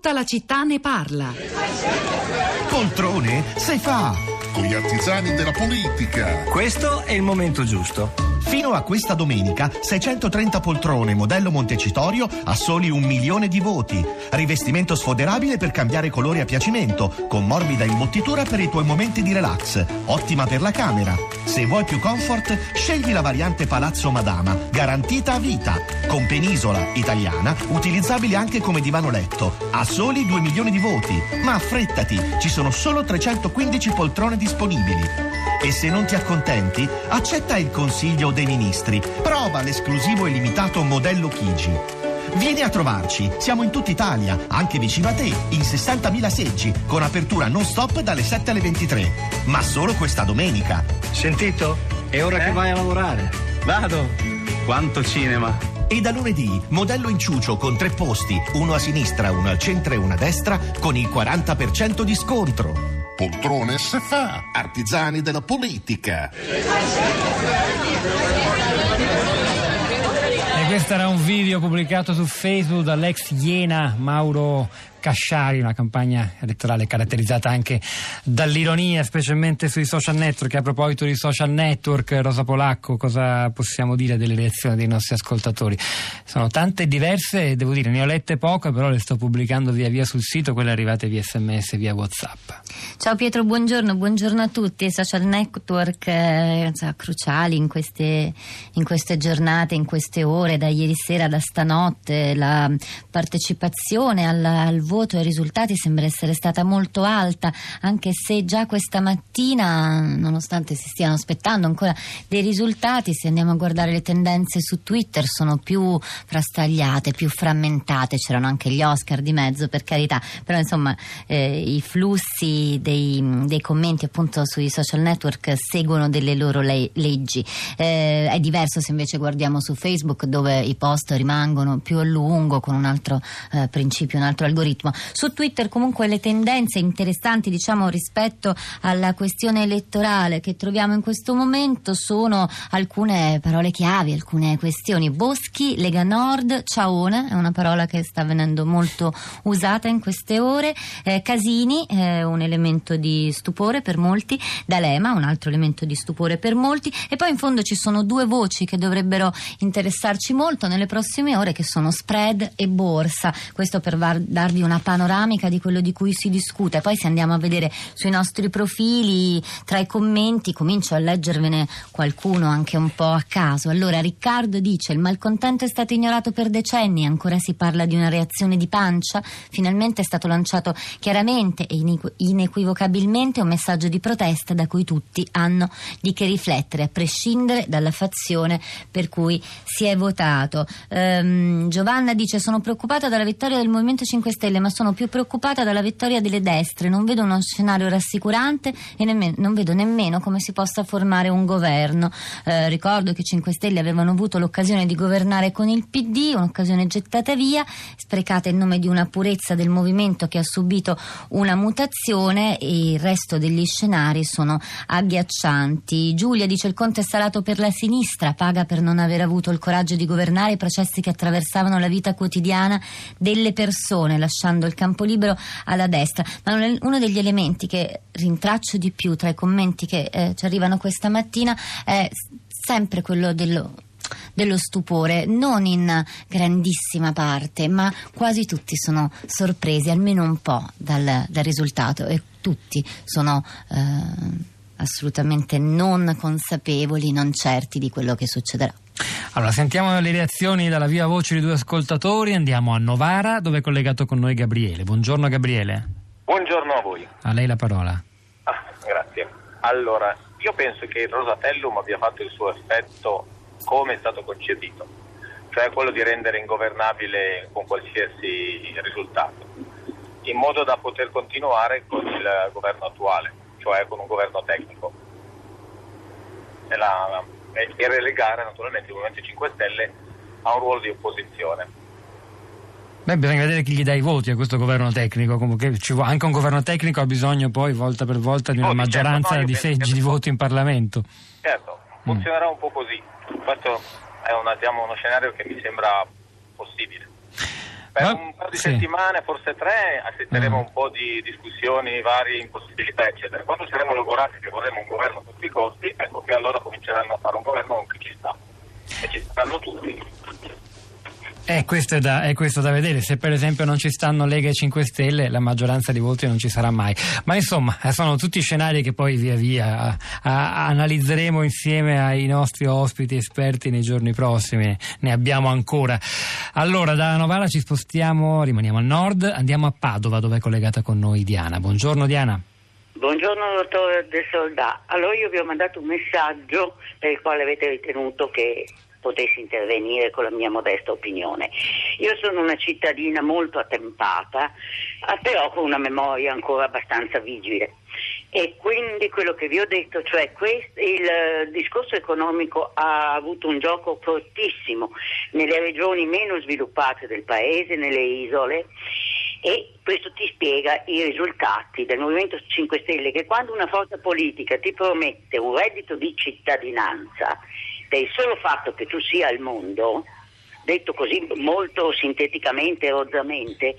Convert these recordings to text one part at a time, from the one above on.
Tutta la città ne parla. Poltrone se fa. Con gli artigiani della politica. Questo è il momento giusto. Fino a questa domenica 630 poltrone modello Montecitorio a soli un milione di voti. Rivestimento sfoderabile per cambiare colori a piacimento, con morbida imbottitura per i tuoi momenti di relax. Ottima per la camera. Se vuoi più comfort, scegli la variante Palazzo Madama, garantita a vita. Con penisola italiana, utilizzabile anche come divano letto. A soli 2 milioni di voti. Ma affrettati, ci sono solo 315 poltrone disponibili. E se non ti accontenti, accetta il consiglio dei ministri. Prova l'esclusivo e limitato modello Chigi. Vieni a trovarci, siamo in tutta Italia, anche vicino a te, in 60.000 seggi, con apertura non stop dalle 7 alle 23. Ma solo questa domenica. Sentito? È ora Eh? che vai a lavorare. Vado! Quanto cinema! E da lunedì, modello inciucio con tre posti, uno a sinistra, uno al centro e uno a destra, con il 40% di scontro. Poltrone se fa. Artigiani della politica. E questo era un video pubblicato su Facebook dall'ex Iena Mauro Casciari, una campagna elettorale caratterizzata anche dall'ironia, specialmente sui social network. A proposito di social network, Rosa Polacco, cosa possiamo dire delle reazioni dei nostri ascoltatori? Sono tante diverse, devo dire, ne ho lette poche, però le sto pubblicando via via sul sito, quelle arrivate via sms, via WhatsApp. Ciao Pietro, buongiorno, buongiorno a tutti. I social network eh, cruciali in queste, in queste giornate, in queste ore, da ieri sera, da stanotte, la partecipazione al, al voto e ai risultati sembra essere stata molto alta, anche se già questa mattina, nonostante si stiano aspettando ancora dei risultati, se andiamo a guardare le tendenze su Twitter sono più frastagliate, più frammentate, c'erano anche gli Oscar di mezzo per carità, però insomma eh, i flussi dei, dei commenti appunto sui social network seguono delle loro le- leggi. Eh, è diverso se invece guardiamo su Facebook dove i post rimangono più a lungo con un altro eh, principio, un altro algoritmo. Su Twitter comunque le tendenze interessanti diciamo rispetto alla questione elettorale che troviamo in questo momento sono alcune parole chiavi, alcune questioni. Boschi, Lega Nord, Ciaone è una parola che sta venendo molto usata in queste ore. Eh, Casini è un elemento di stupore per molti, D'Alema un altro elemento di stupore per molti e poi in fondo ci sono due voci che dovrebbero interessarci molto nelle prossime ore che sono spread e borsa. Questo per darvi una panoramica di quello di cui si discute. Poi se andiamo a vedere sui nostri profili tra i commenti comincio a leggervene qualcuno anche un po' a caso. Allora Riccardo dice il malcontento è stato ignorato per decenni, ancora si parla di una reazione di pancia, finalmente è stato lanciato chiaramente e inequ- inequivocabilmente un messaggio di protesta da cui tutti hanno di che riflettere, a prescindere dalla fazione per cui si è votato. Ehm, Giovanna dice sono preoccupata dalla vittoria del Movimento 5 Stelle, ma sono più preoccupata dalla vittoria delle destre, non vedo uno scenario rassicurante e nemmeno- non vedo nemmeno come si possa formare un governo. Eh, ricordo che i 5 Stelle avevano avuto l'occasione di governare con il PD, un'occasione gettata via, sprecata in nome di una purezza del movimento che ha subito una mutazione e il resto degli scenari sono agghiaccianti. Giulia dice il conto è salato per la sinistra, paga per non aver avuto il coraggio di governare i processi che attraversavano la vita quotidiana delle persone, lasciando il campo libero alla destra. Ma un- uno degli elementi che rintraccio di più tra i commenti che eh, ci arrivano questa mattina è sempre quello dello dello stupore, non in grandissima parte, ma quasi tutti sono sorpresi, almeno un po', dal, dal risultato e tutti sono eh, assolutamente non consapevoli, non certi di quello che succederà. Allora, sentiamo le reazioni dalla viva voce di due ascoltatori. Andiamo a Novara, dove è collegato con noi Gabriele. Buongiorno Gabriele. Buongiorno a voi. A lei la parola. Ah, grazie. Allora, io penso che il Rosatellum abbia fatto il suo effetto come è stato concepito, cioè quello di rendere ingovernabile con qualsiasi risultato, in modo da poter continuare con il governo attuale, cioè con un governo tecnico. E, la- e- e relegare naturalmente il Movimento 5 Stelle a un ruolo di opposizione. Beh, bisogna vedere chi gli dà i voti a questo governo tecnico. Comunque anche un governo tecnico ha bisogno poi, volta per volta, di una Voti, certo, maggioranza no, io di seggi di voto in Parlamento. Certo, funzionerà un po' così. Questo è una- diciamo, uno scenario che mi sembra possibile. Per Ma- un paio di sì. settimane, forse tre, assisteremo a un po' di discussioni, varie impossibilità, eccetera. Quando saremo logorati che vorremmo un governo a tutti i costi, ecco che allora cominceranno a fare un governo che ci sta. E ci stanno tutti. Eh, questo è, da, è questo da vedere. Se per esempio non ci stanno Lega e 5 Stelle, la maggioranza di voti non ci sarà mai. Ma insomma, sono tutti scenari che poi via via a- a- analizzeremo insieme ai nostri ospiti esperti nei giorni prossimi. Ne abbiamo ancora. Allora, da Novara ci spostiamo, rimaniamo al nord, andiamo a Padova, dove è collegata con noi Diana. Buongiorno Diana. Buongiorno dottor De Soldà, allora io vi ho mandato un messaggio per il quale avete ritenuto che potessi intervenire con la mia modesta opinione. Io sono una cittadina molto attempata, ah, però con una memoria ancora abbastanza vigile. E quindi quello che vi ho detto, cioè quest- il eh, discorso economico ha avuto un gioco fortissimo nelle regioni meno sviluppate del paese, nelle isole, e questo ti spiega i risultati del Movimento 5 Stelle che quando una forza politica ti promette un reddito di cittadinanza per il solo fatto che tu sia al mondo, detto così molto sinteticamente e rozzamente,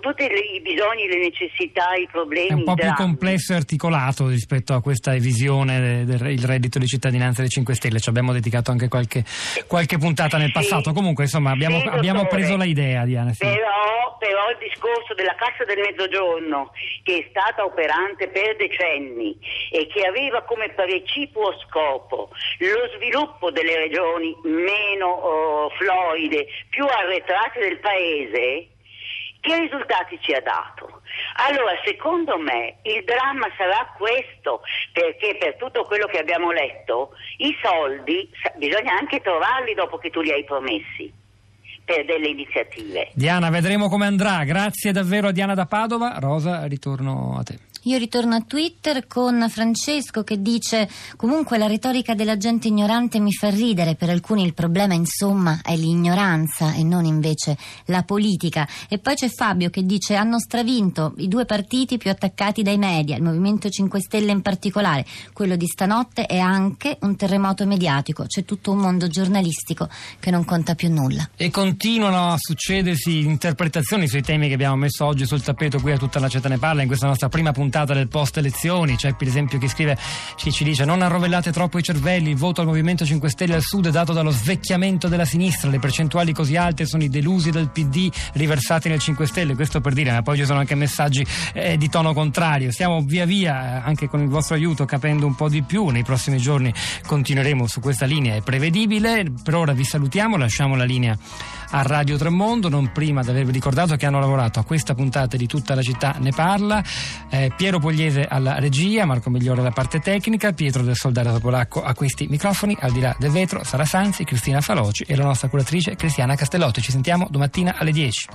tutti i bisogni, le necessità, i problemi, È un po' più complesso e articolato rispetto a questa visione del, reddito di cittadinanza dei 5 Stelle. Ci abbiamo dedicato anche qualche, qualche puntata nel Sì. passato. Comunque, insomma, abbiamo, Sì, abbiamo preso la idea, Diana. sì. Però, però il discorso della Cassa del Mezzogiorno, che è stata operante per decenni e che aveva come precipuo scopo lo sviluppo delle regioni meno oh, floride, più arretrate del paese, che risultati ci ha dato? Allora, secondo me il dramma sarà questo, perché per tutto quello che abbiamo letto, i soldi bisogna anche trovarli dopo che tu li hai promessi per delle iniziative. Diana, vedremo come andrà. Grazie davvero a Diana da Padova. Rosa, ritorno a te. Io ritorno a Twitter con Francesco che dice comunque la retorica della gente ignorante mi fa ridere, per alcuni il problema insomma è l'ignoranza e non invece la politica. E poi c'è Fabio che dice hanno stravinto i due partiti più attaccati dai media, il Movimento 5 Stelle in particolare, quello di stanotte è anche un terremoto mediatico, c'è tutto un mondo giornalistico che non conta più nulla. E continuano a succedersi interpretazioni sui temi che abbiamo messo oggi sul tappeto qui a tutta la città ne parla in questa nostra prima puntata del post elezioni. C'è per esempio chi scrive, chi ci dice non arrovellate troppo i cervelli, il voto al Movimento 5 Stelle al Sud è dato dallo svecchiamento della sinistra, le percentuali così alte sono i delusi del PD riversati nel 5 Stelle, questo per dire, ma poi ci sono anche messaggi eh, di tono contrario. Stiamo via via, eh, anche con il vostro aiuto, capendo un po' di più. Nei prossimi giorni continueremo su questa linea, è prevedibile. Per ora vi salutiamo, lasciamo la linea a Radio Tremondo, non prima di avervi ricordato che hanno lavorato a questa puntata di tutta la città ne parla. Eh, Piero Pogliese alla regia, Marco Migliore alla parte tecnica, Pietro del Soldato Polacco a questi microfoni, al di là del vetro, Sara Sanzi, Cristina Faloci e la nostra curatrice Cristiana Castellotti. Ci sentiamo domattina alle 10.